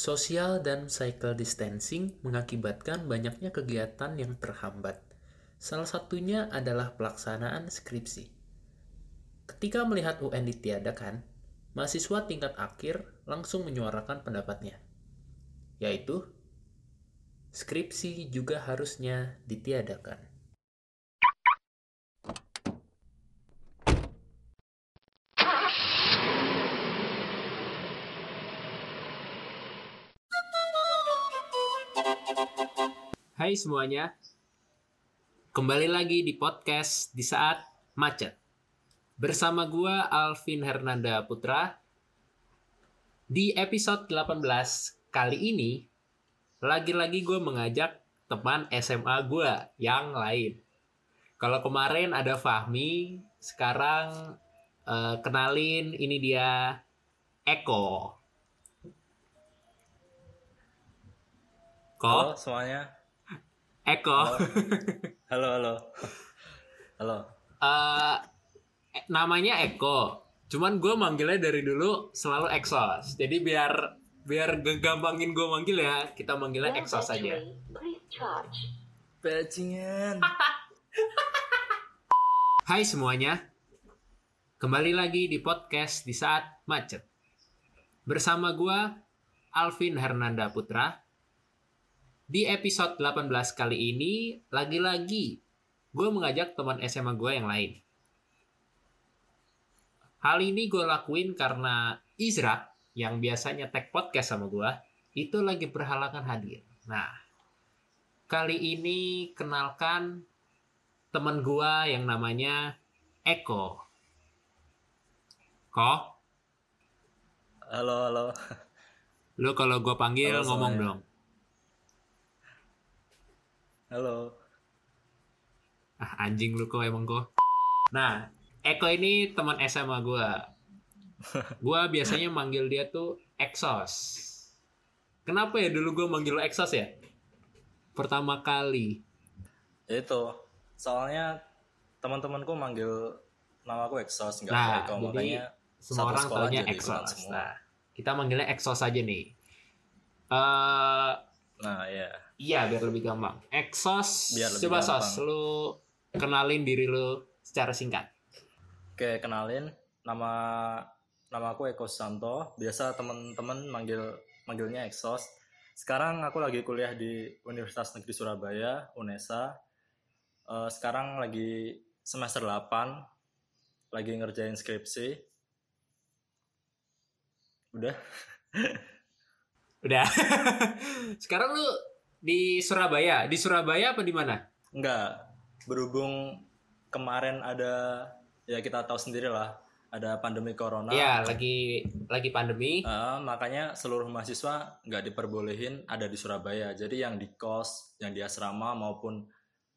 Social dan physical distancing mengakibatkan banyaknya kegiatan yang terhambat. Salah satunya adalah pelaksanaan skripsi. Ketika melihat UN ditiadakan, mahasiswa tingkat akhir langsung menyuarakan pendapatnya, yaitu skripsi juga harusnya ditiadakan. Hai semuanya, kembali lagi di podcast di saat macet. Bersama gua Alvin Hernanda Putra. Di episode 18 kali ini, lagi-lagi gue mengajak teman SMA gue yang lain. Kalau kemarin ada Fahmi, sekarang eh, kenalin ini dia Eko. Halo Kok? semuanya. Eko. Halo. Halo, halo. Halo. Eh, eh, namanya Eko. Cuman gue manggilnya dari dulu selalu Exos. Jadi biar biar gampangin gue manggil ya, kita manggilnya Exos charge. Bajingan. Hai semuanya. Kembali lagi di podcast di saat macet. Bersama gue Alvin Hernanda Putra. Di episode 18 kali ini lagi-lagi gue mengajak teman SMA gue yang lain. Hal ini gue lakuin karena Izra yang biasanya tag podcast sama gue itu lagi berhalangan hadir. Nah, kali ini kenalkan teman gue yang namanya Eko. Kok? Halo, halo. Lu kalau gue panggil Halo ngomong semuanya. dong. Halo. Ah, anjing lu kok emang kok. Nah, Eko ini teman SMA gue. Gue biasanya manggil dia tuh Exos. Kenapa ya dulu gue manggil lu Exos ya? Pertama kali. Itu. Soalnya teman-temanku manggil nama aku Exos enggak Nah, Eko, makanya Semua orang taunya ikutan Exos. semua. Nah, kita manggilnya Exos aja nih. Eh, Nah, ya. Iya biar lebih gampang. Exos. Biar lebih Coba gampang. Sos, lu kenalin diri lu secara singkat. Oke, kenalin nama nama aku Eko Santo. Biasa teman-teman manggil manggilnya Exos. Sekarang aku lagi kuliah di Universitas Negeri Surabaya, UNESA. Eh, sekarang lagi semester 8, lagi ngerjain skripsi. Udah. Udah. Sekarang lu di Surabaya. Di Surabaya apa di mana? Enggak, berhubung kemarin ada ya kita tahu sendiri lah ada pandemi corona. Iya, lagi lagi pandemi. Eh, makanya seluruh mahasiswa nggak diperbolehin ada di Surabaya. Jadi yang di kos, yang di asrama maupun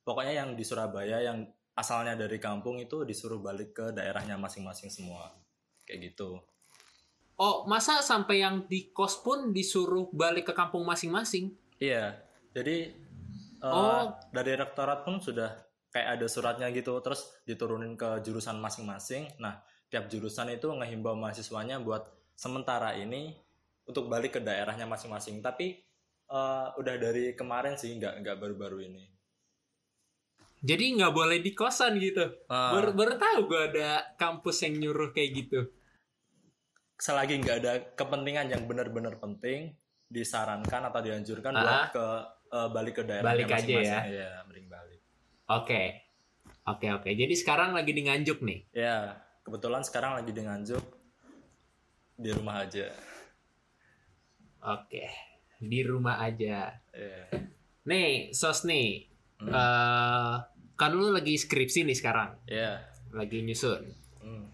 pokoknya yang di Surabaya yang asalnya dari kampung itu disuruh balik ke daerahnya masing-masing semua. Kayak gitu. Oh, masa sampai yang di kos pun disuruh balik ke kampung masing-masing? Iya. Jadi Oh. dari rektorat pun sudah kayak ada suratnya gitu terus diturunin ke jurusan masing-masing. Nah, tiap jurusan itu ngehimbau mahasiswanya buat sementara ini untuk balik ke daerahnya masing-masing. Tapi eh, udah dari kemarin sih nggak nggak baru-baru ini. Jadi nggak boleh di kosan gitu. Eh, Baru, baru tahu gue ada kampus yang nyuruh kayak gitu. selagi nggak ada kepentingan yang benar-benar penting disarankan atau dianjurkan Ah. buat ke eh, balik ke daerahnya Balik aja ya. Iya, mending balik. Oke. Oke, oke. Jadi sekarang lagi di Nganjuk nih. Ya, kebetulan sekarang lagi di Nganjuk di rumah aja. Oke. Di rumah aja. Iya. Nih, Sos nih. Hmm. eh kan lu lagi skripsi nih sekarang. Iya. Lagi nyusun. Hmm.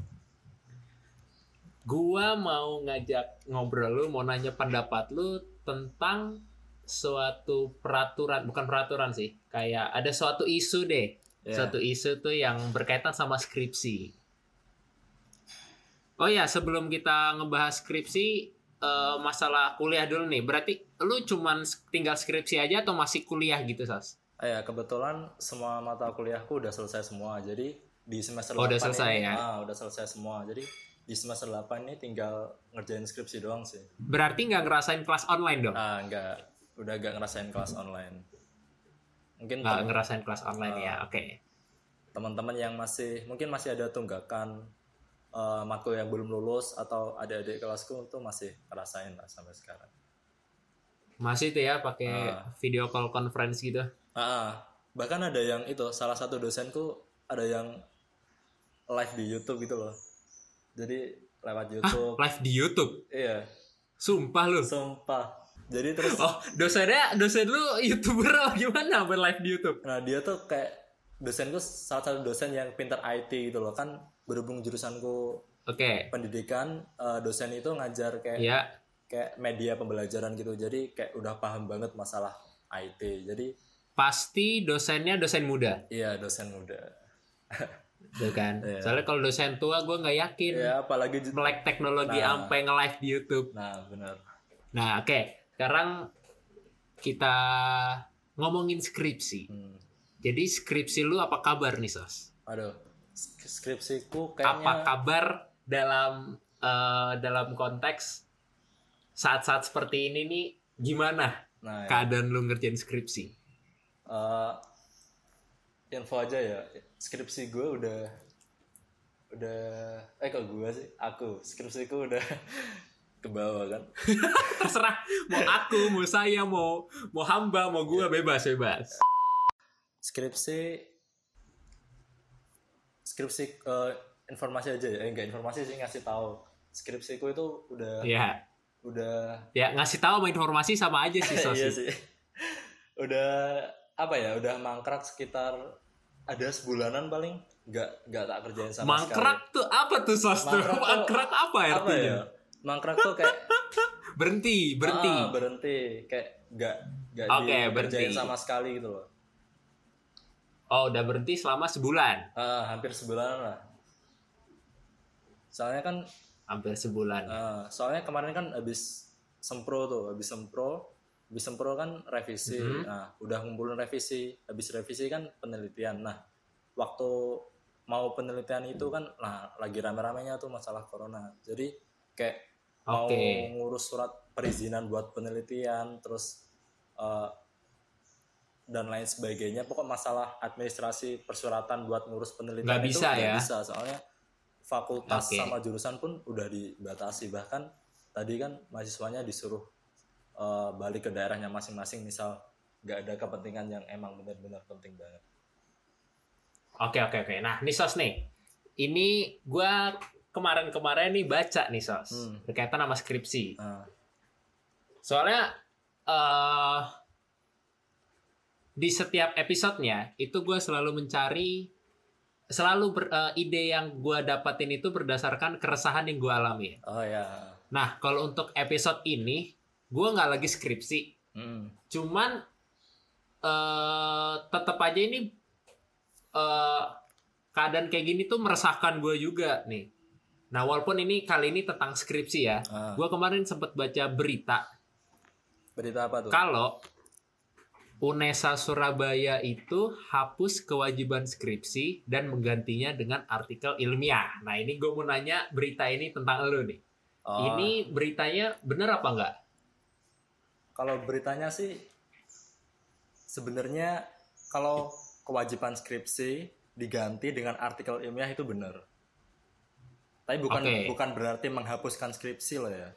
Gua mau ngajak ngobrol lu, mau nanya pendapat lu tentang suatu peraturan, bukan peraturan sih, kayak ada suatu isu deh, Iya. suatu isu tuh yang berkaitan sama skripsi. Oh ya, sebelum kita ngebahas skripsi, eh, masalah kuliah dulu nih. Berarti lu cuman tinggal skripsi aja atau masih kuliah gitu, Sas? Ya, kebetulan semua mata kuliahku udah selesai semua. Jadi di semester Oh, udah 8 selesai ini, ya? ah, udah selesai semua. Jadi di semester 8 ini tinggal ngerjain skripsi doang sih. Berarti nggak ngerasain kelas online dong? Ah, enggak. Udah gak ngerasain kelas online. Mungkin Nggak ngerasain kelas online ya, Ah. oke. teman-teman yang masih mungkin masih ada tunggakan eh, makul yang belum lulus atau adik-adik kelasku tuh masih ngerasain lah sampai sekarang. Masih tuh ya pakai Ah. video call conference gitu. Ah, bahkan ada yang itu salah satu dosenku ada yang live di YouTube gitu loh. Jadi lewat YouTube. Live di YouTube. Iya, Sumpah lu. sumpah. Jadi terus Oh, dosennya dosen lu YouTuber apa gimana live di YouTube? nah dia tuh kayak dosenku salah satu dosen yang pintar IT gitu loh kan berhubung jurusanku Oke. pendidikan eh, dosen itu ngajar kayak Ya, kayak media pembelajaran gitu jadi kayak udah paham banget masalah IT jadi pasti dosennya dosen muda, iya dosen muda tuh kan? Iya. Soalnya kalau dosen tua gue nggak yakin ya apalagi ju- melek teknologi Nah. sampai nge-live di YouTube. nah benar Nah, oke. Sekarang kita ngomongin skripsi. Hmm. Jadi skripsi lu apa kabar nih, Sos? aduh sk- skripsiku Apa kayaknya kabar dalam eh, dalam konteks saat-saat seperti ini nih gimana nah ya, keadaan lu ngerjain skripsi? eh, info aja ya skripsi gue udah udah eh kok gue sih aku skripsiku udah ke bawah kan? Terserah. Mau aku, mau saya, mau mau hamba, mau gua bebas bebas. skripsi skripsi eh, informasi aja ya. Eh, enggak informasi sih ngasih tahu. Skripsiku itu udah Ya, udah ya ngasih tahu sama informasi sama aja sih iya sih. Udah apa ya udah mangkrak sekitar ada sebulanan paling. Nggak nggak tak kerjain sama Mangkrak tuh apa tuh Sos? Mangkrak tuh Mangkrak apa sekali apa artinya? ya mangkrak tuh kayak Berhenti, berhenti. ah, berhenti kayak nggak nggak Oke, dikerjain berhenti. sama sekali gitu loh Oh, udah berhenti selama sebulan. Ah, hampir sebulan lah soalnya kan Hampir sebulan. ah, soalnya kemarin kan habis sempro tuh habis sempro habis sempro kan revisi Mhm. nah udah ngumpulin revisi habis revisi kan penelitian nah waktu mau penelitian itu kan nah lagi rame-ramenya tuh masalah corona jadi kayak mau Oke. ngurus surat perizinan buat penelitian terus eh, dan lain sebagainya pokok masalah administrasi persuratan buat ngurus penelitian Nggak itu bisa nggak ya? bisa soalnya fakultas Oke. sama jurusan pun udah dibatasi bahkan tadi kan mahasiswanya disuruh eh, balik ke daerahnya masing-masing misal nggak ada kepentingan yang emang benar-benar penting banget Oke, oke, oke. Nah, nih Sos nih. Ini gua kemarin-kemarin nih baca nih Sos. Hmm. Berkaitan sama skripsi. nah, Soalnya eh di setiap episodenya itu gue selalu mencari selalu ber- eh, ide yang gue dapatin itu berdasarkan keresahan yang gue alami. oh ya Nah kalau untuk episode ini gue nggak lagi skripsi, Hmm. cuman eh tetap aja ini eh keadaan kayak gini tuh meresahkan gue juga nih. Nah walaupun ini kali ini tentang skripsi ya, Ah, gue kemarin sempat baca berita berita apa tuh kalau UNESA Surabaya itu hapus kewajiban skripsi dan menggantinya dengan artikel ilmiah. Nah ini gue mau nanya berita ini tentang lo nih. Oh, Ini beritanya bener apa enggak? kalau beritanya sih sebenarnya kalau kewajiban skripsi diganti dengan artikel ilmiah itu benar. Tapi bukan Oke. bukan berarti menghapuskan skripsi loh ya.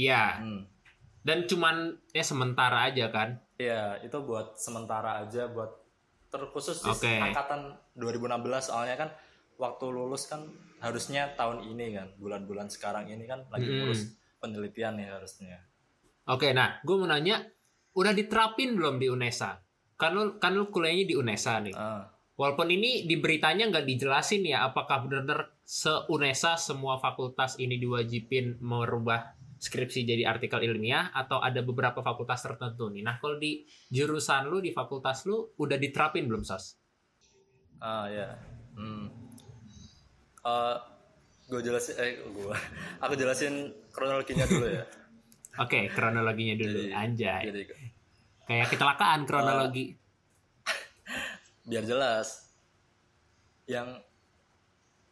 Iya. Hmm. Dan cuman ya sementara aja kan. Iya, itu buat sementara aja buat terkhusus di Oke. angkatan 2016 soalnya kan waktu lulus kan harusnya tahun ini kan, bulan-bulan sekarang ini kan lagi Mm-mm. ngurus penelitian nih harusnya. Oke, nah gue mau nanya, udah diterapin belum di UNESA? Kan lu, kan lu kuliahnya di UNESA nih. Ah, Walaupun ini di beritanya nggak dijelasin ya, apakah benar-benar se-UNESA semua fakultas ini diwajibin merubah skripsi jadi artikel ilmiah atau ada beberapa fakultas tertentu nih. Nah, kalau di jurusan lu di fakultas lu udah diterapin belum, Sos? ah ya. Hmm. gue jelasin eh gue aku jelasin kronologinya dulu ya. Oke, kronologinya dulu. Jadi- Anjay. Jadi Kayak kecelakaan kronologi. Biar jelas yang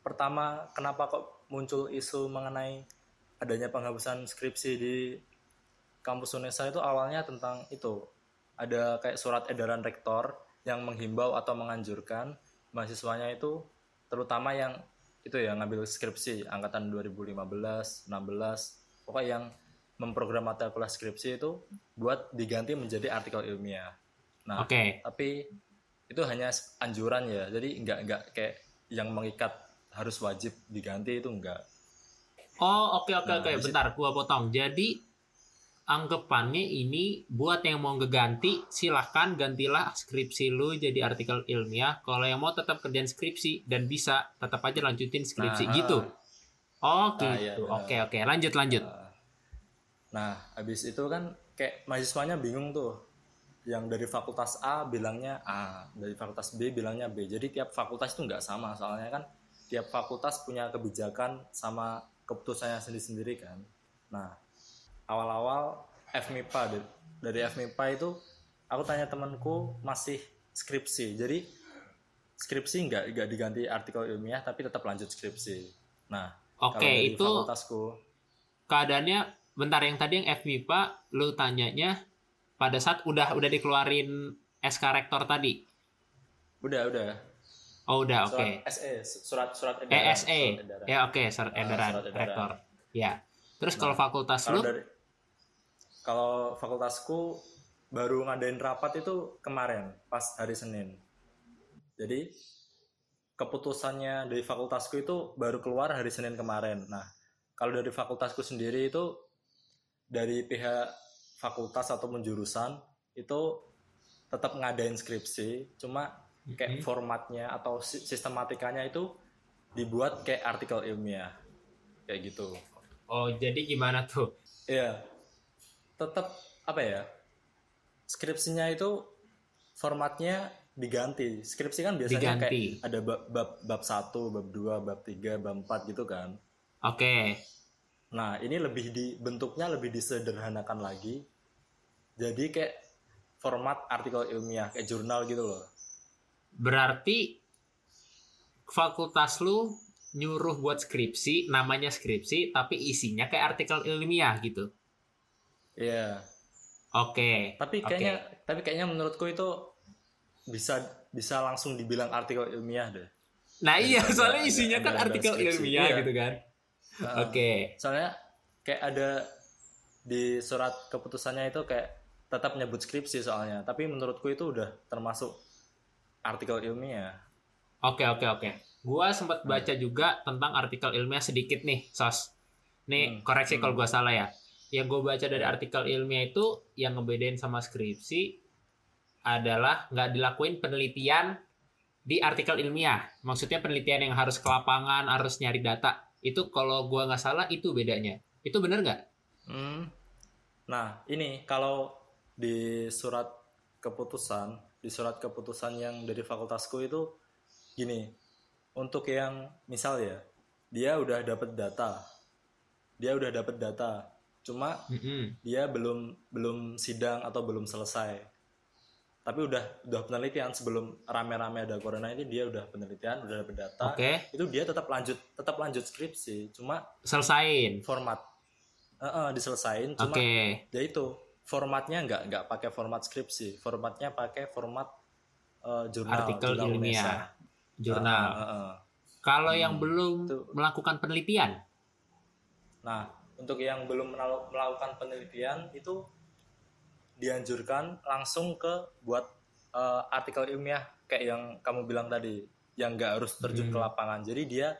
pertama kenapa kok muncul isu mengenai adanya penghapusan skripsi di kampus Unesa itu awalnya tentang itu ada kayak surat edaran rektor yang menghimbau atau menganjurkan mahasiswanya itu terutama yang itu ya ngambil skripsi angkatan 2015, 16, pokoknya yang memprogram mata kuliah skripsi itu buat diganti menjadi artikel ilmiah. Nah, Oke. tapi itu hanya anjuran ya, jadi nggak nggak kayak yang mengikat harus wajib diganti itu enggak. Oh, oke oke Nah, oke. situ- Bentar, gua potong. Jadi anggapannya ini buat yang mau ngeganti silahkan gantilah skripsi lu jadi artikel ilmiah. Kalau yang mau tetap kerjaan skripsi dan bisa tetap aja lanjutin skripsi Nah, gitu. Oh Nah, iya, gitu. Oke oke. Lanjut lanjut. Nah, habis itu kan kayak mahasiswanya bingung tuh. Yang dari fakultas A bilangnya A, dari fakultas B bilangnya B. Jadi tiap fakultas itu nggak sama, soalnya kan tiap fakultas punya kebijakan sama keputusannya sendiri-sendiri kan. Nah, awal-awal FMIPA dari- FMIPA itu aku tanya temanku masih skripsi. Jadi skripsi nggak nggak diganti artikel ilmiah tapi tetap lanjut skripsi. Nah, Oke itu fakultasku keadaannya bentar yang tadi yang FMIPA lu tanyanya pada saat udah udah dikeluarin SK rektor tadi. udah udah Oh udah oke. surat SE surat surat edaran ESE. surat edaran. Ya oke, surat Ah, edaran surat edaran. rektor. Ya. Terus kalau Nah, fakultas kalau lu dari kalau fakultasku baru ngadain rapat itu kemarin pas hari Senin jadi keputusannya dari fakultasku itu baru keluar hari Senin kemarin nah kalau dari fakultasku sendiri itu dari pihak fakultas ataupun jurusan itu tetap ngadain skripsi cuma kayak Mhm. formatnya atau si- sistematikanya itu dibuat kayak artikel ilmiah kayak gitu Oh, jadi gimana tuh? Iya. Tetap apa ya? Skripsinya itu formatnya diganti. Skripsi kan biasanya Diganti. kayak ada bab bab bab 1, bab 2, bab 3, bab 4 gitu kan. Oke. Nah, ini lebih di bentuknya lebih disederhanakan lagi. Jadi kayak format artikel ilmiah kayak jurnal gitu loh. Berarti fakultas lu nyuruh buat skripsi, namanya skripsi, tapi isinya kayak artikel ilmiah gitu. Iya. Oke. Tapi Oke. kayaknya tapi kayaknya menurutku itu bisa bisa langsung dibilang artikel ilmiah deh. Nah iya, soalnya ada- isinya kan ada artikel skripsi. ilmiah Iya. gitu kan. Oke. soalnya kayak ada di surat keputusannya itu kayak tetap nyebut skripsi soalnya tapi menurutku itu udah termasuk artikel ilmiah Oke, oke, oke. Gua sempat Hmm. baca juga tentang artikel ilmiah sedikit nih, Sos. Nih, Hmm. koreksi kalau Hmm. gua salah ya. Yang gue baca dari artikel ilmiah itu yang ngebedain sama skripsi adalah nggak dilakuin penelitian di artikel ilmiah. Maksudnya penelitian yang harus ke lapangan, harus nyari data. Itu kalau gua nggak salah itu bedanya. Itu bener nggak? Hmm. nah ini kalau di surat keputusan di surat keputusan yang dari fakultasku itu gini untuk yang misal ya dia udah dapat data dia udah dapat data cuma Mm-mm. dia belum belum sidang atau belum selesai tapi udah udah penelitian sebelum rame-rame ada corona ini dia udah penelitian udah dapet data Oke, itu dia tetap lanjut tetap lanjut skripsi cuma selesain. format Eh, eh, diselesain cuma Oke. ya itu formatnya nggak nggak pakai format skripsi formatnya pakai format eh, jurnal Artikel jurnal ilmiah. Jurnal. Eh, eh. Kalau Hmm, yang belum itu. melakukan penelitian, Nah, untuk yang belum melakukan penelitian itu dianjurkan langsung ke buat eh, artikel ilmiah kayak yang kamu bilang tadi, yang nggak harus terjun ke Hmm. lapangan. Jadi dia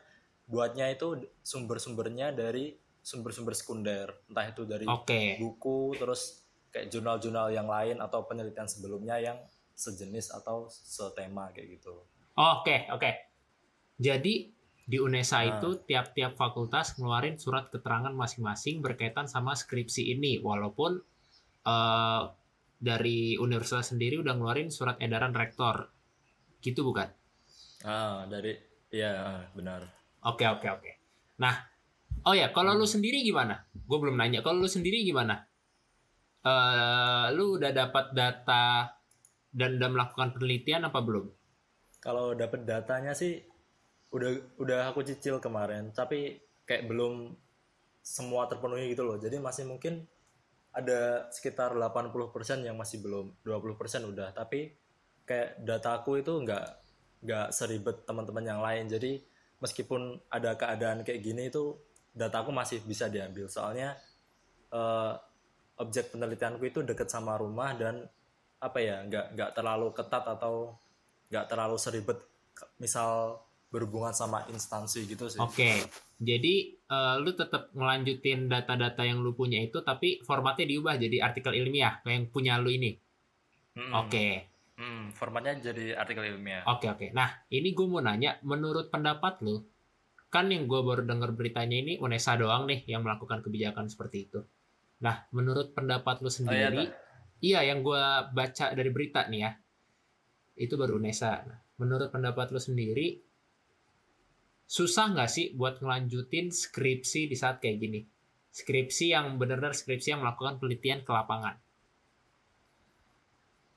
buatnya itu sumber-sumbernya dari sumber-sumber sekunder, entah itu dari oke. buku, terus kayak jurnal-jurnal yang lain atau penelitian sebelumnya yang sejenis atau setema kayak gitu. Oke, oke. Jadi di UNESA Nah. itu tiap-tiap fakultas ngeluarin surat keterangan masing-masing berkaitan sama skripsi ini, walaupun eh, dari universitas sendiri udah ngeluarin surat edaran rektor, gitu bukan? Ah, dari ya benar. Oke, oke, oke. Nah, oh ya, kalau lu sendiri gimana? Gue belum nanya. Kalau lu sendiri gimana? Eh, lu udah dapat data dan udah melakukan penelitian apa belum? Kalau dapat datanya sih udah udah aku cicil kemarin tapi kayak belum semua terpenuhi gitu loh jadi masih mungkin ada sekitar 80% yang masih belum 20% udah. Tapi kayak dataku itu nggak nggak seribet teman-teman yang lain. Jadi meskipun ada keadaan kayak gini itu dataku masih bisa diambil. Soalnya eh, objek penelitianku itu deket sama rumah dan apa ya nggak nggak terlalu ketat atau nggak terlalu seribet. Misal berhubungan sama instansi gitu sih. Oke, jadi eh, lu tetap ngelanjutin data-data yang lu punya itu, tapi formatnya diubah jadi artikel ilmiah kayak yang punya lu ini. Mm-mm. Oke, Hmm, formatnya jadi artikel ilmiah. oke, oke. Nah, ini gue mau nanya, menurut pendapat lu, kan yang gue baru dengar beritanya ini UNESA doang nih yang melakukan kebijakan seperti itu. Nah, menurut pendapat lu Oh iya, sendiri, Tak. iya yang gue baca dari berita nih ya, itu baru UNESA. Nah, menurut pendapat lu sendiri, susah nggak sih buat ngelanjutin skripsi di saat kayak gini? Skripsi yang benar-benar skripsi yang melakukan penelitian ke lapangan.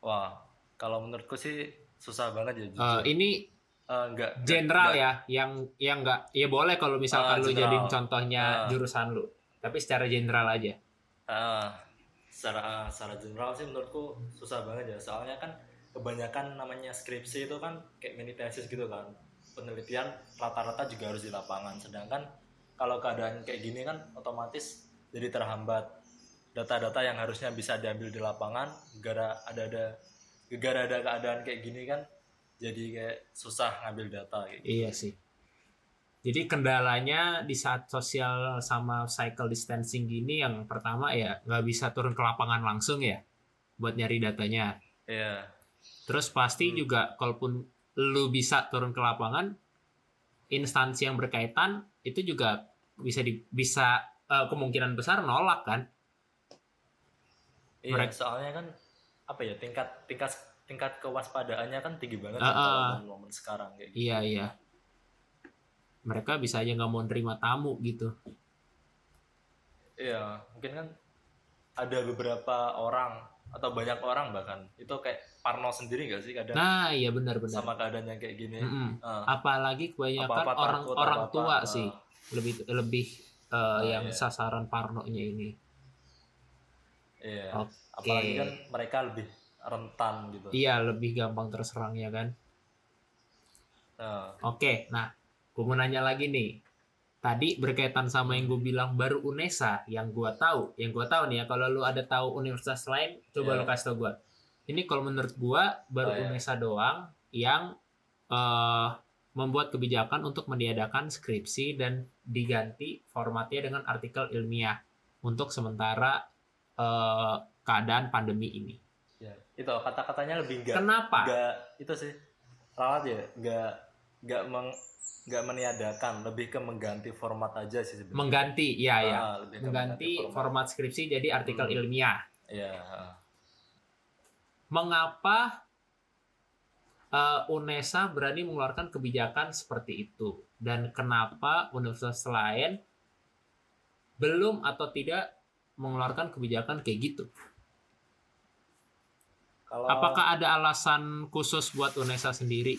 Wah, kalau menurutku sih susah banget ya jujur. ini Eh, enggak, general enggak. ya, yang yang nggak, ya boleh kalau misalkan Ah, lu jadiin contohnya Ah. jurusan lu, tapi secara general aja. Ah, secara secara general sih menurutku susah banget ya. Soalnya kan kebanyakan namanya skripsi itu kan kayak mini tesis gitu kan. Penelitian rata-rata juga harus di lapangan. Sedangkan kalau keadaan kayak gini kan otomatis jadi terhambat. Data-data yang harusnya bisa diambil di lapangan gara ada ada gara ada keadaan kayak gini kan jadi kayak susah ngambil data kayak gitu. Iya sih. Jadi kendalanya di saat sosial sama cycle distancing gini yang pertama ya nggak bisa turun ke lapangan langsung ya buat nyari datanya. Iya. Terus pasti Hmm. juga kalaupun lu bisa turun ke lapangan, instansi yang berkaitan itu juga bisa di, bisa eh, kemungkinan besar nolak kan? Iya, Mereka- soalnya kan apa ya tingkat tingkat tingkat kewaspadaannya kan tinggi banget kan kalau ah. momen-momen sekarang kayak gitu. Iya iya. Mereka bisa aja nggak mau nerima tamu gitu. Iya, mungkin kan ada beberapa orang atau banyak orang bahkan itu kayak Parno sendiri gak sih kadang Nah iya benar-benar. sama keadaan yang kayak gini. Mm-mm. Ah, Apalagi kebanyakan apa-apa orang takut, orang apa-apa, tua ah. sih lebih lebih eh, yang iya. sasaran parnonya ini. Iya. Oke. Apalagi kan mereka lebih rentan gitu. Iya lebih gampang terserang ya kan. Nah, Oke, nah gue mau nanya lagi nih. Tadi berkaitan sama yang gue bilang baru UNESA, yang gue tahu, yang gue tahu nih ya. Kalau lu ada tahu universitas lain, coba Iya. lu kasih tau gue. Ini kalau menurut gue baru Oh, iya. UNESA doang yang eh, membuat kebijakan untuk meniadakan skripsi dan diganti formatnya dengan artikel ilmiah untuk sementara eh, keadaan pandemi ini. ya. Itu kata-katanya lebih enggak Kenapa? enggak itu sih ralat ya, enggak enggak meng enggak meniadakan, lebih ke mengganti format aja sih sebenarnya. Mengganti, ya ya. Ah, lebih ke Mengganti format skripsi jadi artikel Hmm. ilmiah. Ah. mengapa eh, UNESA berani mengeluarkan kebijakan seperti itu dan kenapa universitas lain belum atau tidak mengeluarkan kebijakan kayak gitu. Kalau Apakah ada alasan khusus buat UNESA sendiri?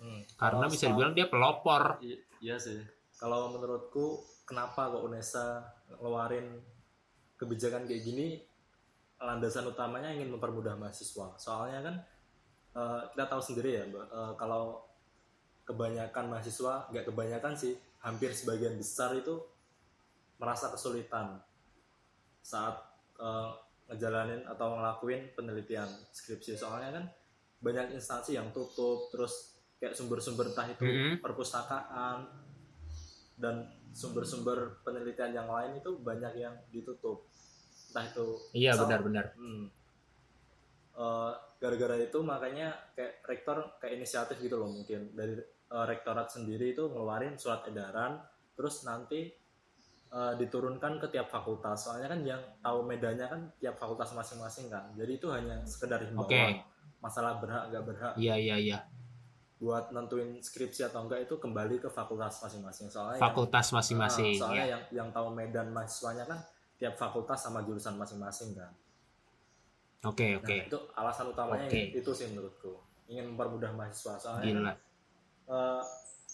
Hmm, Karena kalau bisa dibilang dia pelopor. I- iya sih. Kalau menurutku kenapa kok UNESA ngeluarin kebijakan kayak gini? Landasan utamanya ingin mempermudah mahasiswa. Soalnya kan eh, kita tahu sendiri ya, Mbak, eh, kalau kebanyakan mahasiswa, nggak kebanyakan sih, hampir sebagian besar itu merasa kesulitan saat eh, ngejalanin atau ngelakuin penelitian skripsi. Soalnya kan banyak instansi yang tutup, terus kayak sumber-sumber entah itu Mhm. perpustakaan dan sumber-sumber penelitian yang lain itu banyak yang ditutup entah itu Iya benar-benar. hmm, eh, gara-gara itu makanya kayak rektor kayak inisiatif gitu loh mungkin dari eh, rektorat sendiri itu ngeluarin surat edaran terus nanti eh, diturunkan ke tiap fakultas soalnya kan yang tahu medannya kan tiap fakultas masing-masing kan jadi itu hanya sekedar himbauan Oke. masalah berhak nggak berhak Iya iya iya. Buat nentuin skripsi atau enggak itu kembali ke fakultas masing-masing soalnya Fakultas masing-masing. Ah, soalnya ya. yang yang tahu medan mahasiswanya kan tiap fakultas sama jurusan masing-masing kan Oke nah oke. itu alasan utamanya Oke. itu sih menurutku ingin mempermudah mahasiswa soalnya kan, Gila. eh,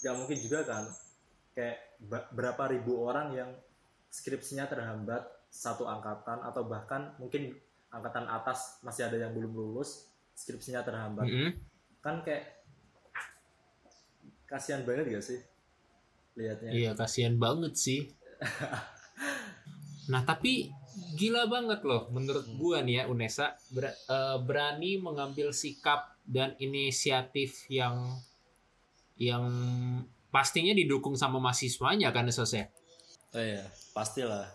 nggak mungkin juga kan kayak berapa ribu orang yang skripsinya terhambat satu angkatan atau bahkan mungkin angkatan atas masih ada yang belum lulus skripsinya terhambat Mm-mm. kan kayak kasihan banget gak sih lihatnya Iya kasihan banget sih. nah tapi gila banget loh menurut Hmm. gua nih ya Unesa ber- eh, berani mengambil sikap dan inisiatif yang yang pastinya didukung sama mahasiswanya kan Sos ya. oh iya pastilah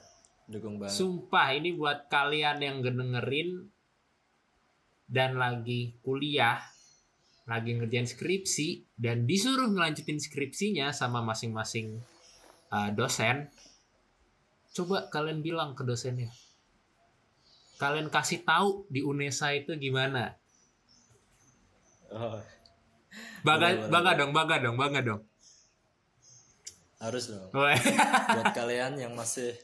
dukung banget Sumpah ini buat kalian yang dengerin dan lagi kuliah, lagi ngerjain skripsi dan disuruh ngelanjutin skripsinya sama masing-masing uh, dosen. Coba kalian bilang ke dosennya. Kalian kasih tahu di UNESA itu gimana? oh, Bangga, dong, bangga dong, bangga dong. harus dong buat kalian yang masih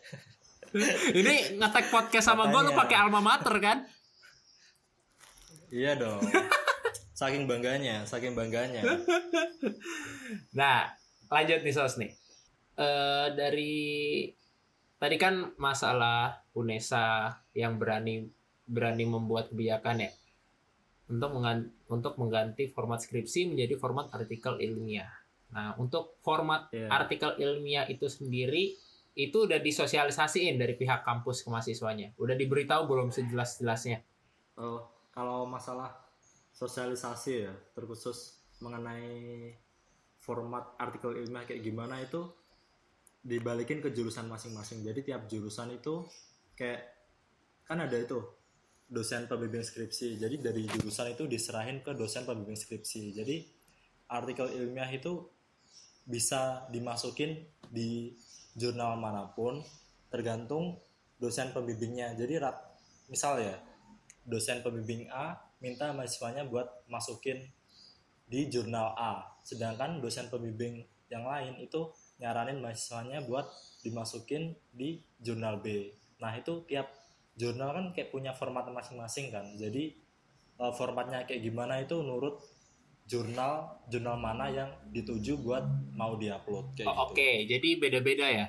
ini ngetek podcast sama gue lu pakai alma mater kan? iya dong saking bangganya saking bangganya Nah, lanjut nih Sos nih. Eh dari tadi kan masalah UNESA yang berani berani membuat kebijakan ya untuk mengan- untuk mengganti format skripsi menjadi format artikel ilmiah. Nah, untuk format Iya. artikel ilmiah itu sendiri itu udah disosialisasiin dari pihak kampus ke mahasiswanya. Udah diberitahu belum sejelas-jelasnya? Oh, kalau masalah sosialisasi ya, terkhusus mengenai format artikel ilmiah kayak gimana itu dibalikin ke jurusan masing-masing. Jadi tiap jurusan itu kayak kan ada itu dosen pembimbing skripsi. Jadi dari jurusan itu diserahin ke dosen pembimbing skripsi. Jadi artikel ilmiah itu bisa dimasukin di jurnal mana pun tergantung dosen pembimbingnya. Jadi rat, misal ya dosen pembimbing A minta mahasiswanya buat masukin di jurnal A, sedangkan dosen pembimbing yang lain itu nyaranin mahasiswanya buat dimasukin di jurnal B. Nah itu tiap jurnal kan kayak punya format masing-masing kan, jadi eh, formatnya kayak gimana itu nurut jurnal jurnal mana yang dituju buat mau diupload kayak Oh, gitu. Oke, jadi beda-beda ya.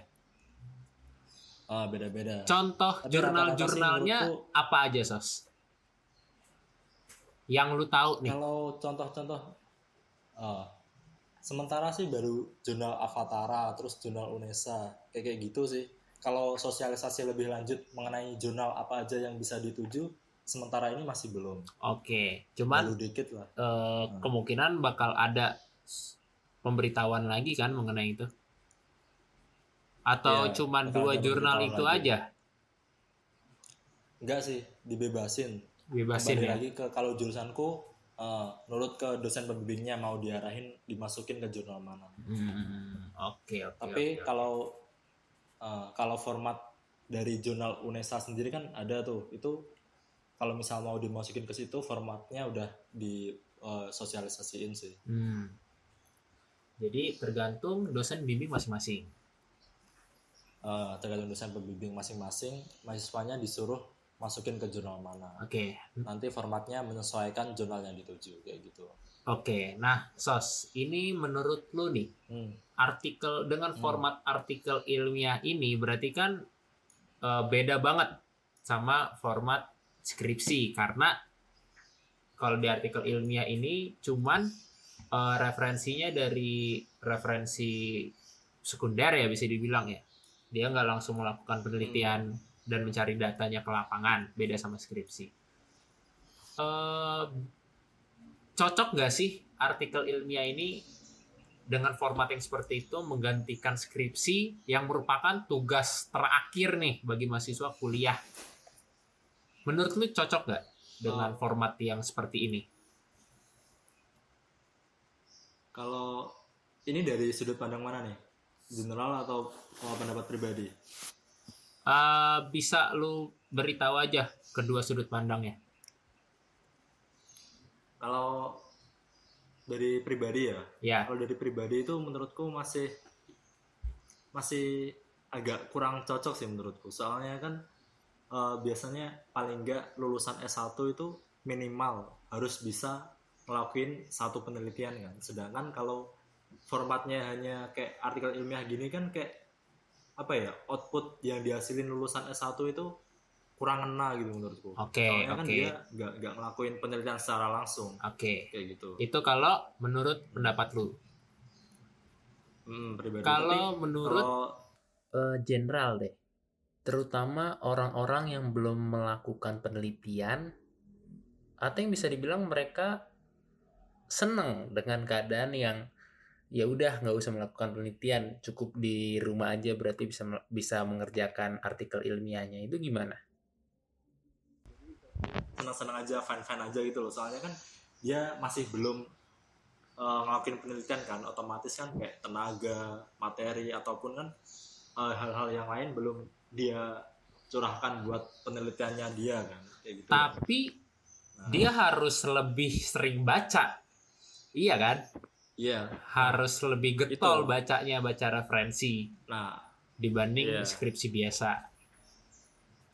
Ah, beda-beda. Contoh jurnal-jurnalnya apa aja, Sos? Yang lu tahu nih. Kalau contoh-contoh, eh, sementara sih baru jurnal Avatara, terus jurnal Unesa, kayak kayak gitu sih. Kalau sosialisasi lebih lanjut mengenai jurnal apa aja yang bisa dituju, sementara ini masih belum. Oke, cuman Baru dikit lah. eh, kemungkinan bakal ada pemberitahuan lagi kan mengenai itu. Atau Iya, cuman dua jurnal itu lagi. aja Enggak sih, dibebasin. Bebasin Kembali ya. lagi ke kalau jurusanku, nurut ke dosen pembimbingnya mau diarahin dimasukin ke jurnal mana. Hmm, Oke, oke. Tapi oke. kalau eh, kalau format dari jurnal UNESA sendiri kan ada tuh. Itu kalau misal mau dimasukin ke situ formatnya udah di eh, sosialisasiin sih. Hmm. Jadi tergantung dosen bimbing masing-masing. Eh, tergantung dosen pembimbing masing-masing, mahasiswanya disuruh masukin ke jurnal mana. Oke, Nanti formatnya menyesuaikan jurnal yang dituju kayak gitu. oke. Nah, Sos, ini menurut lu nih, Hmm. artikel dengan Hmm. format artikel ilmiah ini berarti kan eh, beda banget sama format skripsi karena kalau di artikel ilmiah ini cuman eh, referensinya dari referensi sekunder ya bisa dibilang ya dia nggak langsung melakukan penelitian dan mencari datanya ke lapangan beda sama skripsi Eh, cocok nggak sih artikel ilmiah ini dengan format yang seperti itu menggantikan skripsi yang merupakan tugas terakhir nih bagi mahasiswa kuliah. Menurut lu cocok nggak dengan format yang seperti ini? Kalau ini dari sudut pandang mana nih? General atau oh, pendapat pribadi? Eh, bisa lu beritahu aja kedua sudut pandangnya. Kalau dari pribadi ya, Ya, kalau dari pribadi itu menurutku masih masih agak kurang cocok sih menurutku. Soalnya kan eh, biasanya paling nggak lulusan S1 itu minimal harus bisa ngelakuin satu penelitian kan. Sedangkan kalau formatnya hanya kayak artikel ilmiah gini kan kayak apa ya output yang dihasilin lulusan S1 itu kurang ngena gitu menurutku. Oke, Soalnya kan oke. dia nggak nggak ngelakuin penelitian secara langsung Oke. kayak gitu. Itu kalau menurut pendapat lu. Hmm, pribadi. Kalau Tapi menurut kalau- eh, general deh, terutama orang-orang yang belum melakukan penelitian atau yang bisa dibilang mereka seneng dengan keadaan yang ya udah nggak usah melakukan penelitian, cukup di rumah aja berarti bisa bisa mengerjakan artikel ilmiahnya itu gimana? senang-senang aja, fine-fine aja gitu loh. Soalnya kan dia masih belum uh, ngelakuin penelitian kan, otomatis kan kayak tenaga, materi ataupun kan uh, hal-hal yang lain belum dia curahkan buat penelitiannya dia kan, kayak gitu. Tapi Nah, dia harus lebih sering baca, iya kan? Iya. Harus lebih getol Itu. bacanya, baca referensi Nah, dibanding Iya. skripsi biasa.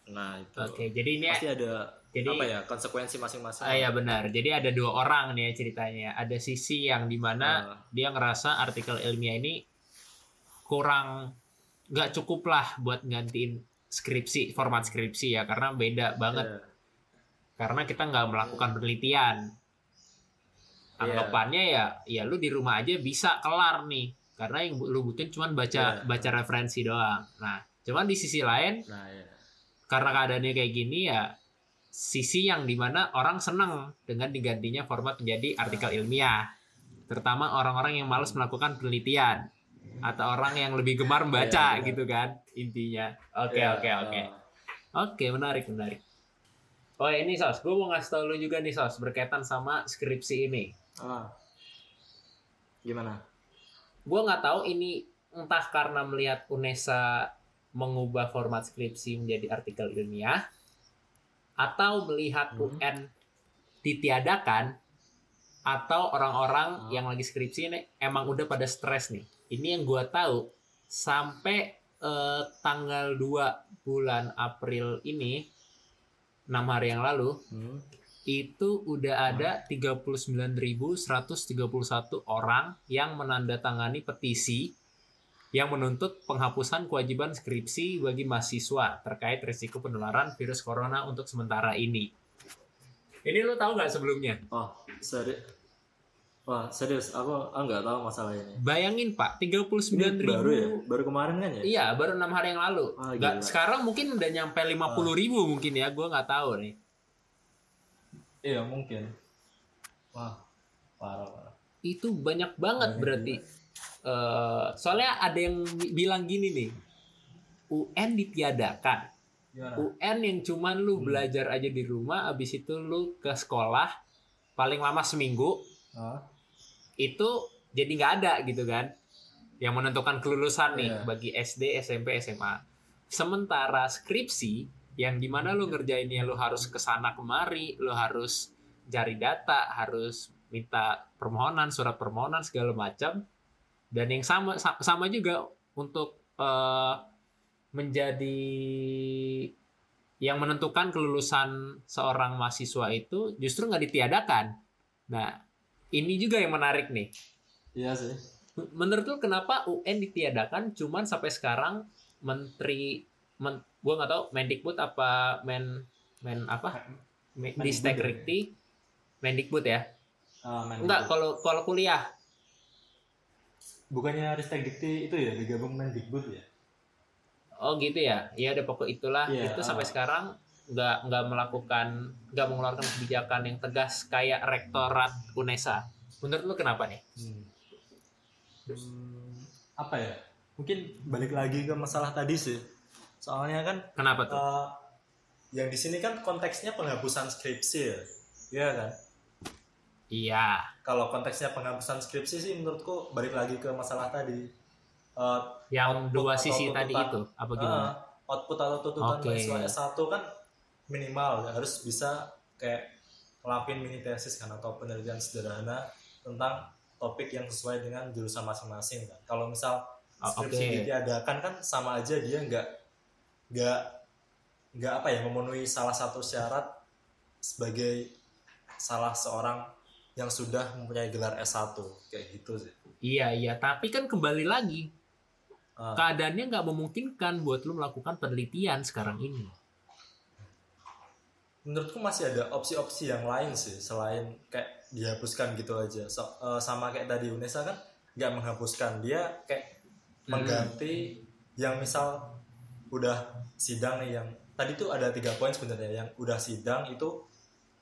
nah itu. Oke, jadi ini Pasti ada jadi apa ya konsekuensi masing-masing. Ah, ya benar. Jadi ada dua orang nih ya ceritanya. Ada sisi yang di mana Nah, dia ngerasa artikel ilmiah ini kurang nggak cukup lah buat gantiin skripsi format skripsi ya karena beda banget iya. karena kita nggak melakukan penelitian anggapannya ya ya lu di rumah aja bisa kelar nih. Karena yang lu butuhin cuman baca Iya. baca referensi doang. Nah cuman di sisi lain Nah, iya. karena keadaannya kayak gini ya sisi yang di mana orang senang dengan digantinya format menjadi artikel ilmiah. Terutama orang-orang yang malas melakukan penelitian atau orang yang lebih gemar membaca Iya, iya. gitu kan intinya. Oke Iya, oke oke. Nah. oke menarik menarik. Oh ini sos. Gue mau ngasih tau lu juga nih sos berkaitan sama skripsi ini Ah. Gimana? gue nggak tahu ini entah karena melihat UNESA mengubah format skripsi menjadi artikel ilmiah atau melihat Hmm. UN ditiadakan atau orang-orang Hmm. yang lagi skripsi ini emang udah pada stres nih. Ini yang gue tahu sampai eh, tanggal 2 bulan April ini 6 hari yang lalu Hmm. Itu udah ada 39.131 orang yang menandatangani petisi yang menuntut penghapusan kewajiban skripsi bagi mahasiswa terkait risiko penularan virus corona untuk sementara ini. Ini lo tahu nggak sebelumnya? Oh, serius. Wah, serius. Aku nggak tahu masalah ini. Bayangin Pak, 39 Ini ribu. baru ya? Baru kemarin kan ya? Iya, baru enam hari yang lalu. Ah, gila. sekarang mungkin udah nyampe 50 ribu mungkin ya, gue nggak tahu nih. Iya, mungkin. Wah, parah, parah. itu banyak banget Banyak berarti Eh, soalnya ada yang bi- bilang gini nih UN ditiadakan Gimana? UN yang cuman lu Hmm. belajar aja di rumah abis itu lu ke sekolah paling lama seminggu Hah? itu jadi nggak ada gitu kan yang menentukan kelulusan nih Iya. bagi SD SMP SMA sementara skripsi yang di mana lu ngerjainnya lu harus ke sana kemari lu harus cari data harus minta permohonan surat permohonan segala macam. Dan yang sama sa- sama juga untuk eh, menjadi yang menentukan kelulusan seorang mahasiswa itu justru nggak ditiadakan. Nah ini juga yang menarik nih. Iya sih. menurut lu kenapa UN ditiadakan cuman sampai sekarang menteri men, gua nggak tahu Mendikbud apa men men apa Me- Mendikbud Distekdikti Mendikbud ya Mendikbud. enggak kalau kalau kuliah Bukannya Ristek Dikti itu ya digabung Mendikbud ya? oh gitu ya ya udah pokok itulah Iya, itu sampai ah. sekarang nggak nggak melakukan nggak mengeluarkan kebijakan yang tegas kayak rektorat UNESA menurut lu kenapa nih Hmm. Hmm, apa ya? Mungkin balik lagi ke masalah tadi sih. Soalnya kan kenapa tuh eh, yang di sini kan konteksnya penghapusan skripsi ya. Iya kan? iya Kalau konteksnya penghapusan skripsi sih menurutku balik lagi ke masalah tadi. Eh, yang dua sisi tadi itu apa gimana eh, output atau tuntutan Oke. mahasiswa S1 kan minimal harus bisa kayak ngelakuin mini tesis kan atau penelitian sederhana tentang topik yang sesuai dengan jurusan masing-masing kan. Kalau misal Oh, skripsi oke. ditiadakan kan sama aja dia nggak nggak nggak apa ya memenuhi salah satu syarat sebagai salah seorang yang sudah mempunyai gelar S1 kayak gitu sih. Iya iya, tapi kan kembali lagi Ah. keadaannya nggak memungkinkan buat lu melakukan penelitian sekarang ini. Menurutku masih ada opsi-opsi yang lain sih selain kayak dihapuskan gitu aja. So- eh, sama kayak tadi Unesa kan nggak menghapuskan dia kayak Hmm. mengganti yang misal udah sidang nih yang tadi tuh ada tiga poin sebenarnya yang udah sidang itu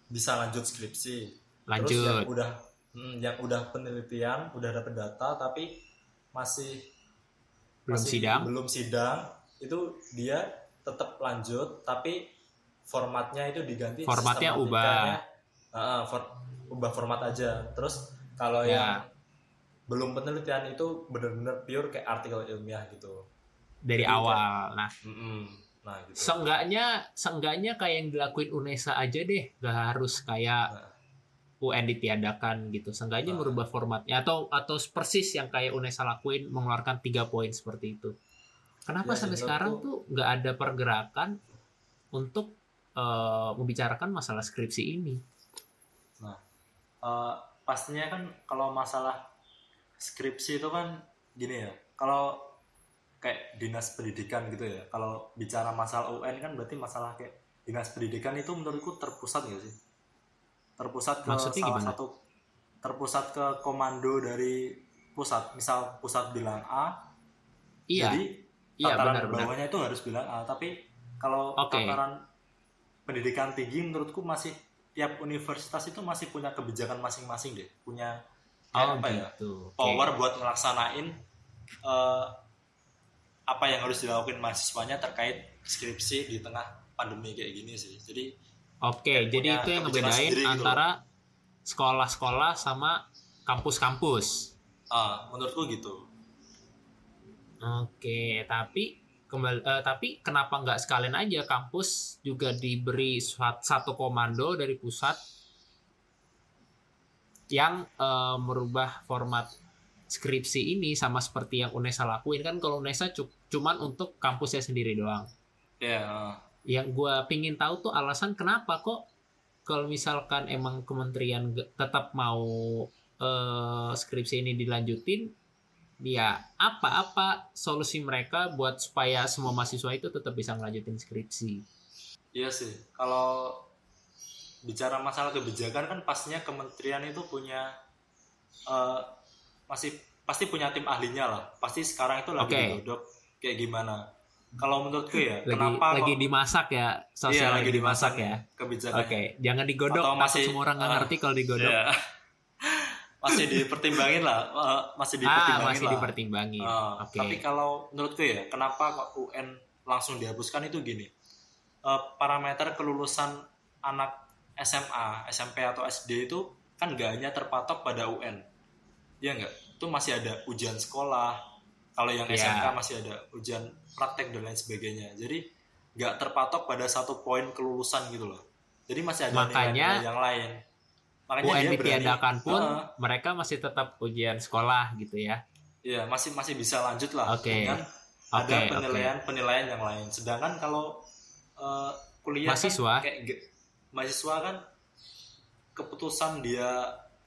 bisa lanjut skripsi. Terus yang Lanjut. udah hmm, yang udah penelitian, udah dapet data tapi masih Belum masih sidang. belum sidang itu dia tetap lanjut tapi formatnya itu diganti Formatnya sistematikanya, uh, for- ubah format aja terus kalau Ya. yang belum penelitian itu benar-benar pure kayak artikel ilmiah gitu dari Jadi awal. Nah, Mm-mm. nah gitu seenggaknya seenggaknya kayak yang dilakuin Unesa aja deh, gak harus kayak Nah. UN ditiadakan gitu. Seenggaknya Nah. merubah formatnya atau atau persis yang kayak Unesa lakuin mengeluarkan tiga poin seperti itu. Kenapa Ya, sampai sekarang tuh nggak ada pergerakan untuk eh, membicarakan masalah skripsi ini? Eh, pastinya kan kalau masalah skripsi itu kan gini ya kalau kayak dinas pendidikan gitu ya kalau bicara masalah UN kan berarti masalah kayak dinas pendidikan itu menurutku terpusat gak sih terpusat ke Maksudnya salah gimana? satu terpusat ke komando dari pusat misal pusat bilang A Iya, jadi iya tataran benar-benar. bawahnya itu harus bilang A tapi kalau Oke. tataran pendidikan tinggi menurutku masih tiap universitas itu masih punya kebijakan masing-masing deh punya Oh apa ya gitu. Oke. power buat ngelaksanain eh, apa yang harus dilakukan mahasiswanya terkait skripsi di tengah pandemi kayak gini sih. Jadi Oke, jadi itu yang ngebedain gitu antara sekolah-sekolah sama kampus-kampus. ah, menurutku gitu. Oke, tapi kembali eh, tapi kenapa nggak sekalian aja kampus juga diberi satu komando dari pusat yang eh, merubah format skripsi ini sama seperti yang Unesa lakuin kan kalau Unesa cu- cuman untuk kampusnya sendiri doang. ya ah. Yang gue pingin tahu tuh alasan kenapa kok kalau misalkan emang kementerian tetap mau eh, skripsi ini dilanjutin, ya apa-apa solusi mereka buat supaya semua mahasiswa itu tetap bisa ngelanjutin skripsi. Iya sih, kalau bicara masalah kebijakan kan pastinya kementerian itu punya eh, masih pasti punya tim ahlinya lah. Pasti sekarang itu lagi Oke. digodok kayak gimana. Kalau menurutku ya, Lagi kenapa lagi kok dimasak ya, iya, sosial lagi dimasak ya. kebijakan. Oke, jangan digodok. Atau masih- semua orang nggak ah, ngerti kalau digodok. Iya. masih dipertimbangin lah, eh, masih ah, dipertimbangin masih lah. dipertimbangin. Ah, Oke. Tapi kalau menurutku ya, kenapa kok UN langsung dihapuskan itu gini. Eh, parameter kelulusan anak SMA, SMP atau SD itu kan nggak hanya terpatok pada UN. Iya nggak? Itu masih ada ujian sekolah. Kalau yang Iya. SMK masih ada ujian praktek dan lain sebagainya. Jadi nggak terpatok pada satu poin kelulusan gitu loh. Jadi masih ada Makanya- yang lain. Makanya UN ditiadakan pun Ah, mereka masih tetap ujian sekolah gitu ya. Iya, masih masih bisa lanjut lah Oke. dengan ada penilaian penilaian yang lain. Sedangkan kalau eh, kuliah Mahasiswa. kan kayak mahasiswa kan keputusan dia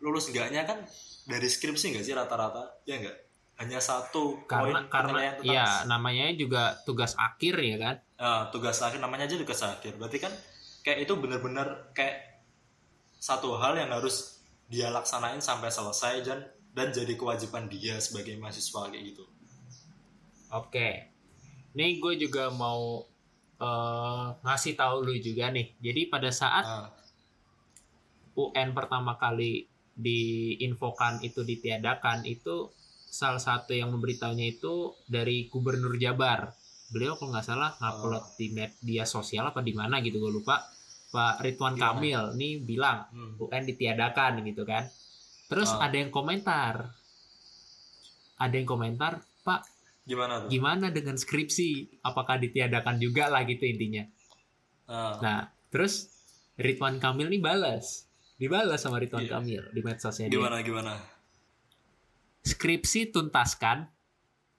lulus enggaknya kan dari skripsi enggak sih rata-rata? Ya enggak? Hanya satu Karena poin karena ya namanya juga tugas akhir ya kan. eh, tugas akhir namanya aja tugas akhir. Berarti kan kayak itu bener-bener kayak satu hal yang harus dia laksanain sampai selesai dan dan jadi kewajiban dia sebagai mahasiswa kayak gitu. Oke. Nih gue juga mau eh, ngasih tahu lu juga nih. Jadi pada saat Nah, UN pertama kali diinfokan itu ditiadakan itu salah satu yang memberitahunya itu dari Gubernur Jabar. Beliau kalau nggak salah ngupload Oh. di media sosial apa di mana gitu gue lupa. Pak Ridwan Gimana? Kamil nih bilang hmm. UN ditiadakan gitu kan. Terus Oh. ada yang komentar. Ada yang komentar, Pak gimana tuh? gimana dengan skripsi? Apakah ditiadakan juga lah gitu intinya. Nah, Nah, terus Ridwan Kamil nih balas. Dibalas sama Ridwan Iya. Kamil di medsosnya dia. gimana gimana? Skripsi tuntaskan,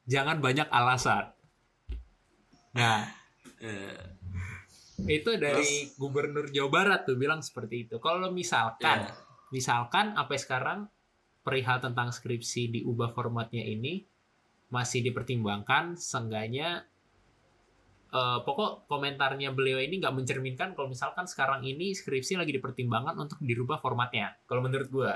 jangan banyak alasan. Nah, Eh, itu dari Gubernur Jawa Barat tuh bilang seperti itu. Kalau misalkan ya. misalkan sampai sekarang perihal tentang skripsi diubah formatnya ini masih dipertimbangkan seenggaknya eh, pokok komentarnya beliau ini nggak mencerminkan kalau misalkan sekarang ini skripsi lagi dipertimbangkan untuk dirubah formatnya kalau menurut gua.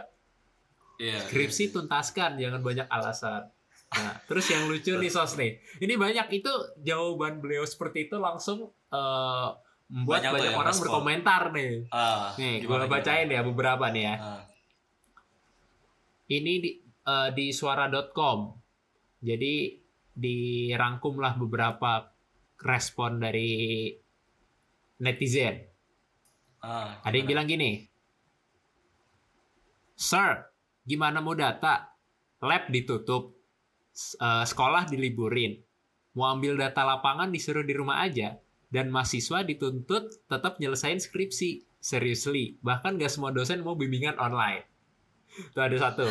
Iya. skripsi tuntaskan jangan banyak alasan. Nah terus yang lucu nih sos nih. Ini banyak itu jawaban beliau seperti itu langsung eh, membuat Banyak banyak orang berkomentar nih. Ah, nih gimana, gue bacain ya beberapa nih ya. Gimana? Ah, ini di eh, di suara.com jadi dirangkumlah beberapa respon dari netizen ah, Ada yang bilang gini, Sir, gimana mau data? Lab ditutup, eh, sekolah diliburin, mau ambil data lapangan disuruh di rumah aja, dan mahasiswa dituntut tetap nyelesain skripsi. Seriously, bahkan gak semua dosen mau bimbingan online. Tuh ada satu.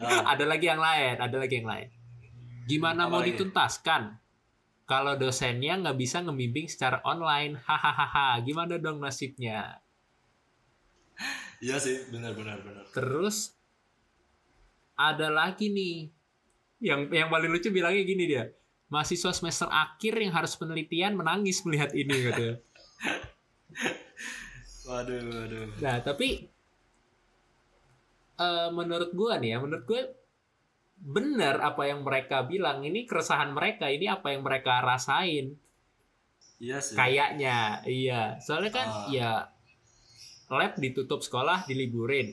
Ah, ada lagi yang lain, ada lagi yang lain. Gimana Apa mau lagi? dituntaskan? Kalau dosennya nggak bisa ngebimbing secara online, hahaha, gimana dong nasibnya? iya sih, benar benar benar. Terus ada lagi nih yang yang paling lucu bilangnya gini dia. Mahasiswa semester akhir yang harus penelitian menangis melihat ini katanya. Waduh, waduh. Nah, tapi eh, menurut gua nih ya, menurut gue benar apa yang mereka bilang. Ini keresahan mereka, ini apa yang mereka rasain. Iya sih. Kayaknya, iya. Soalnya kan Ah. ya lab ditutup sekolah diliburin.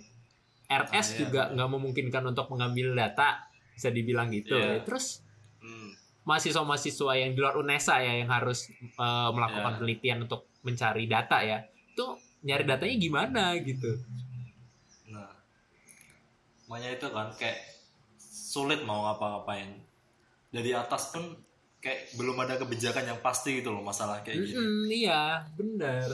RS Ah, iya. juga nggak memungkinkan untuk mengambil data, bisa dibilang gitu. Iya. Terus Hmm, mahasiswa-mahasiswa yang di luar UNESA ya yang harus eh, melakukan Iya. penelitian untuk mencari data ya. Itu nyari datanya gimana gitu. Nah, makanya itu kan kayak sulit mau ngapa-ngapain. Dari atas pun kayak belum ada kebijakan yang pasti gitu loh masalah kayak. Mm-mm, iya, benar.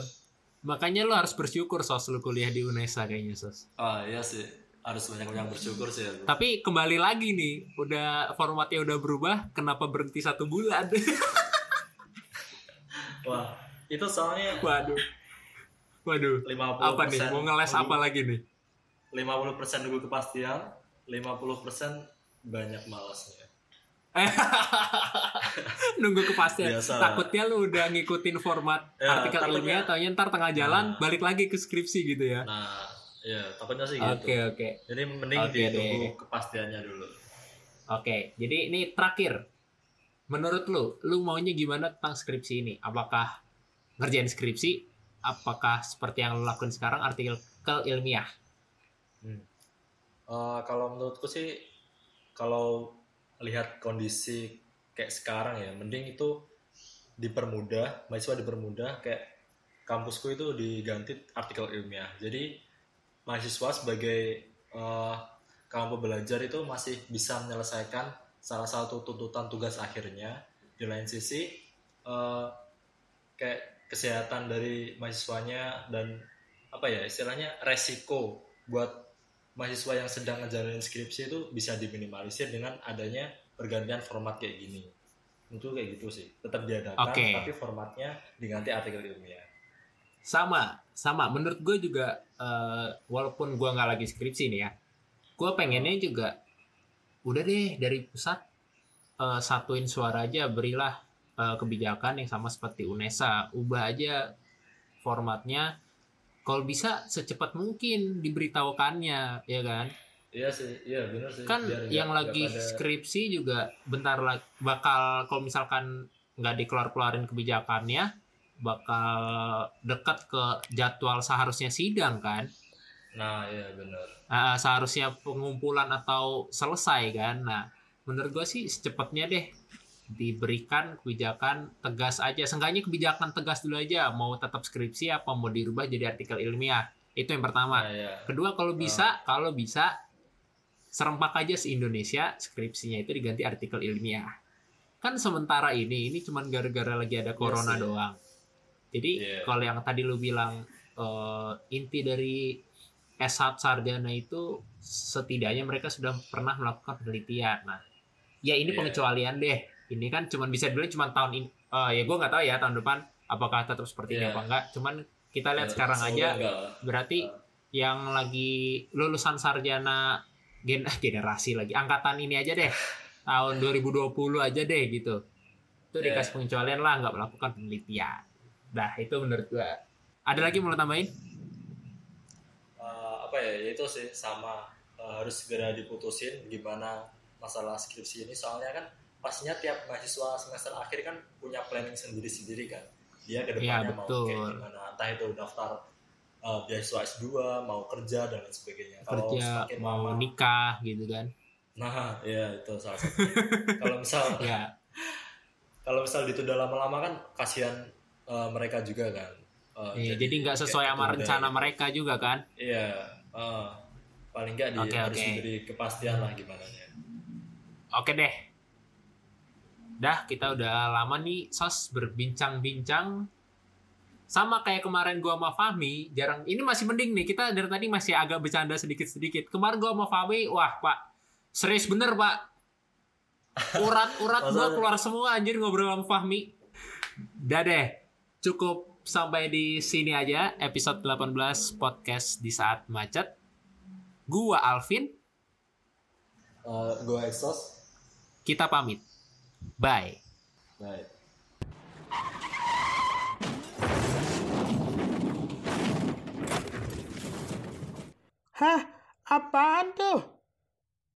Makanya lo harus bersyukur sos lu kuliah di UNESA kayaknya sos. Ah iya sih, harus banyak yang bersyukur sih. aku. Tapi kembali lagi nih, udah formatnya udah berubah, kenapa berhenti satu bulan? Wah, itu soalnya Waduh. Waduh. 50% Apa nih? Mau ngeles apa lagi nih? 50% nunggu kepastian, 50% banyak malasnya. Nunggu kepastian. Biasa lah. Takutnya lu udah ngikutin format Ya, artikel ilmiah, taunya ntar tengah jalan Nah. balik lagi ke skripsi gitu ya. Nah, ya takutnya sih Oke, gitu. oke. Jadi mending Oke ditunggu deh. kepastiannya dulu. Oke, jadi ini terakhir. Menurut lu, lu maunya gimana tentang skripsi ini? Apakah ngerjain skripsi? Apakah seperti yang lu lakuin sekarang artikel ilmiah? Eh, kalau menurutku sih kalau lihat kondisi kayak sekarang ya mending itu dipermudah mahasiswa dipermudah kayak kampusku itu diganti artikel ilmiah. Jadi mahasiswa sebagai kampus belajar itu masih bisa menyelesaikan salah satu tuntutan tugas akhirnya. Di lain sisi eh, kayak kesehatan dari mahasiswanya dan apa ya istilahnya resiko buat mahasiswa yang sedang ngejalanin skripsi itu bisa diminimalisir dengan adanya pergantian format kayak gini. Itu kayak gitu sih. Tetap diadakan Oke. tapi formatnya diganti artikel ilmiah. Sama, sama. Menurut gue juga, eh, walaupun gue nggak lagi skripsi nih ya, gue pengennya juga, udah deh dari pusat eh, satuin suara aja, berilah eh, kebijakan yang sama seperti UNESA, ubah aja formatnya. Kalau bisa secepat mungkin diberitahukannya, ya kan? Iya sih, iya benar sih. kan Biar yang nggak lagi pada- skripsi juga bentar lagi bakal kalau misalkan nggak dikeluar-keluarin kebijakannya bakal dekat ke jadwal seharusnya sidang kan Nah, iya benar. Ah, seharusnya pengumpulan atau selesai kan nah menurut gue sih secepatnya deh diberikan kebijakan tegas aja seenggaknya kebijakan tegas dulu aja mau tetap skripsi apa mau dirubah jadi artikel ilmiah itu yang pertama Nah, iya. Kedua kalau bisa, kalau bisa serempak aja se Indonesia skripsinya itu diganti artikel ilmiah. Kan sementara ini ini cuman gara-gara lagi ada corona sih. doang. Jadi Iya. kalau yang tadi lu bilang eh, inti dari S1 sarjana itu setidaknya mereka sudah pernah melakukan penelitian. Nah, ya ini Iya. pengecualian deh. Ini kan cuman bisa dibilang cuma tahun ini. eh, ya gue nggak tahu ya tahun depan apakah tetap seperti ini Iya. apa enggak. Cuman kita lihat Ya, sekarang aja enggak berarti yang lagi lulusan sarjana gen generasi lagi angkatan ini aja deh tahun 2020 aja deh gitu itu Yeah. dikasih pengecualian lah nggak melakukan penelitian dah itu menurut gua ada lagi mau tambahin Eh, apa ya ya itu sih sama eh, harus segera diputusin gimana masalah skripsi ini soalnya kan pastinya tiap mahasiswa semester akhir kan punya planning sendiri-sendiri kan dia ke Iya, depannya mau betul. kayak gimana entah itu daftar eh, beasiswa S2 mau kerja dan lain sebagainya kalau kerja mau lama nikah gitu kan nah ya itu salah satu kalau misal ya kalau misal ditunda lama-lama kan kasihan eh, mereka juga kan Eh, Iya, jadi nggak sesuai sama rencana gitu. mereka juga kan Iya, eh, paling nggak Oke, harus oke. diberi kepastian lah gimana ya. Oke deh. Dah, kita udah lama nih sos berbincang-bincang. Sama kayak kemarin gua sama Fahmi, jarang ini masih mending nih. Kita dari tadi masih agak bercanda sedikit-sedikit. Kemarin gua sama Fahmi, wah, Pak. Serius bener, Pak. Urat-urat gua keluar semua anjir ngobrol sama Fahmi. Dah deh. Cukup sampai di sini aja episode 18 podcast di saat macet. Gua Alvin, Eh, gue exhaust, kita pamit. Bye. baik. Hah? Apaan tuh?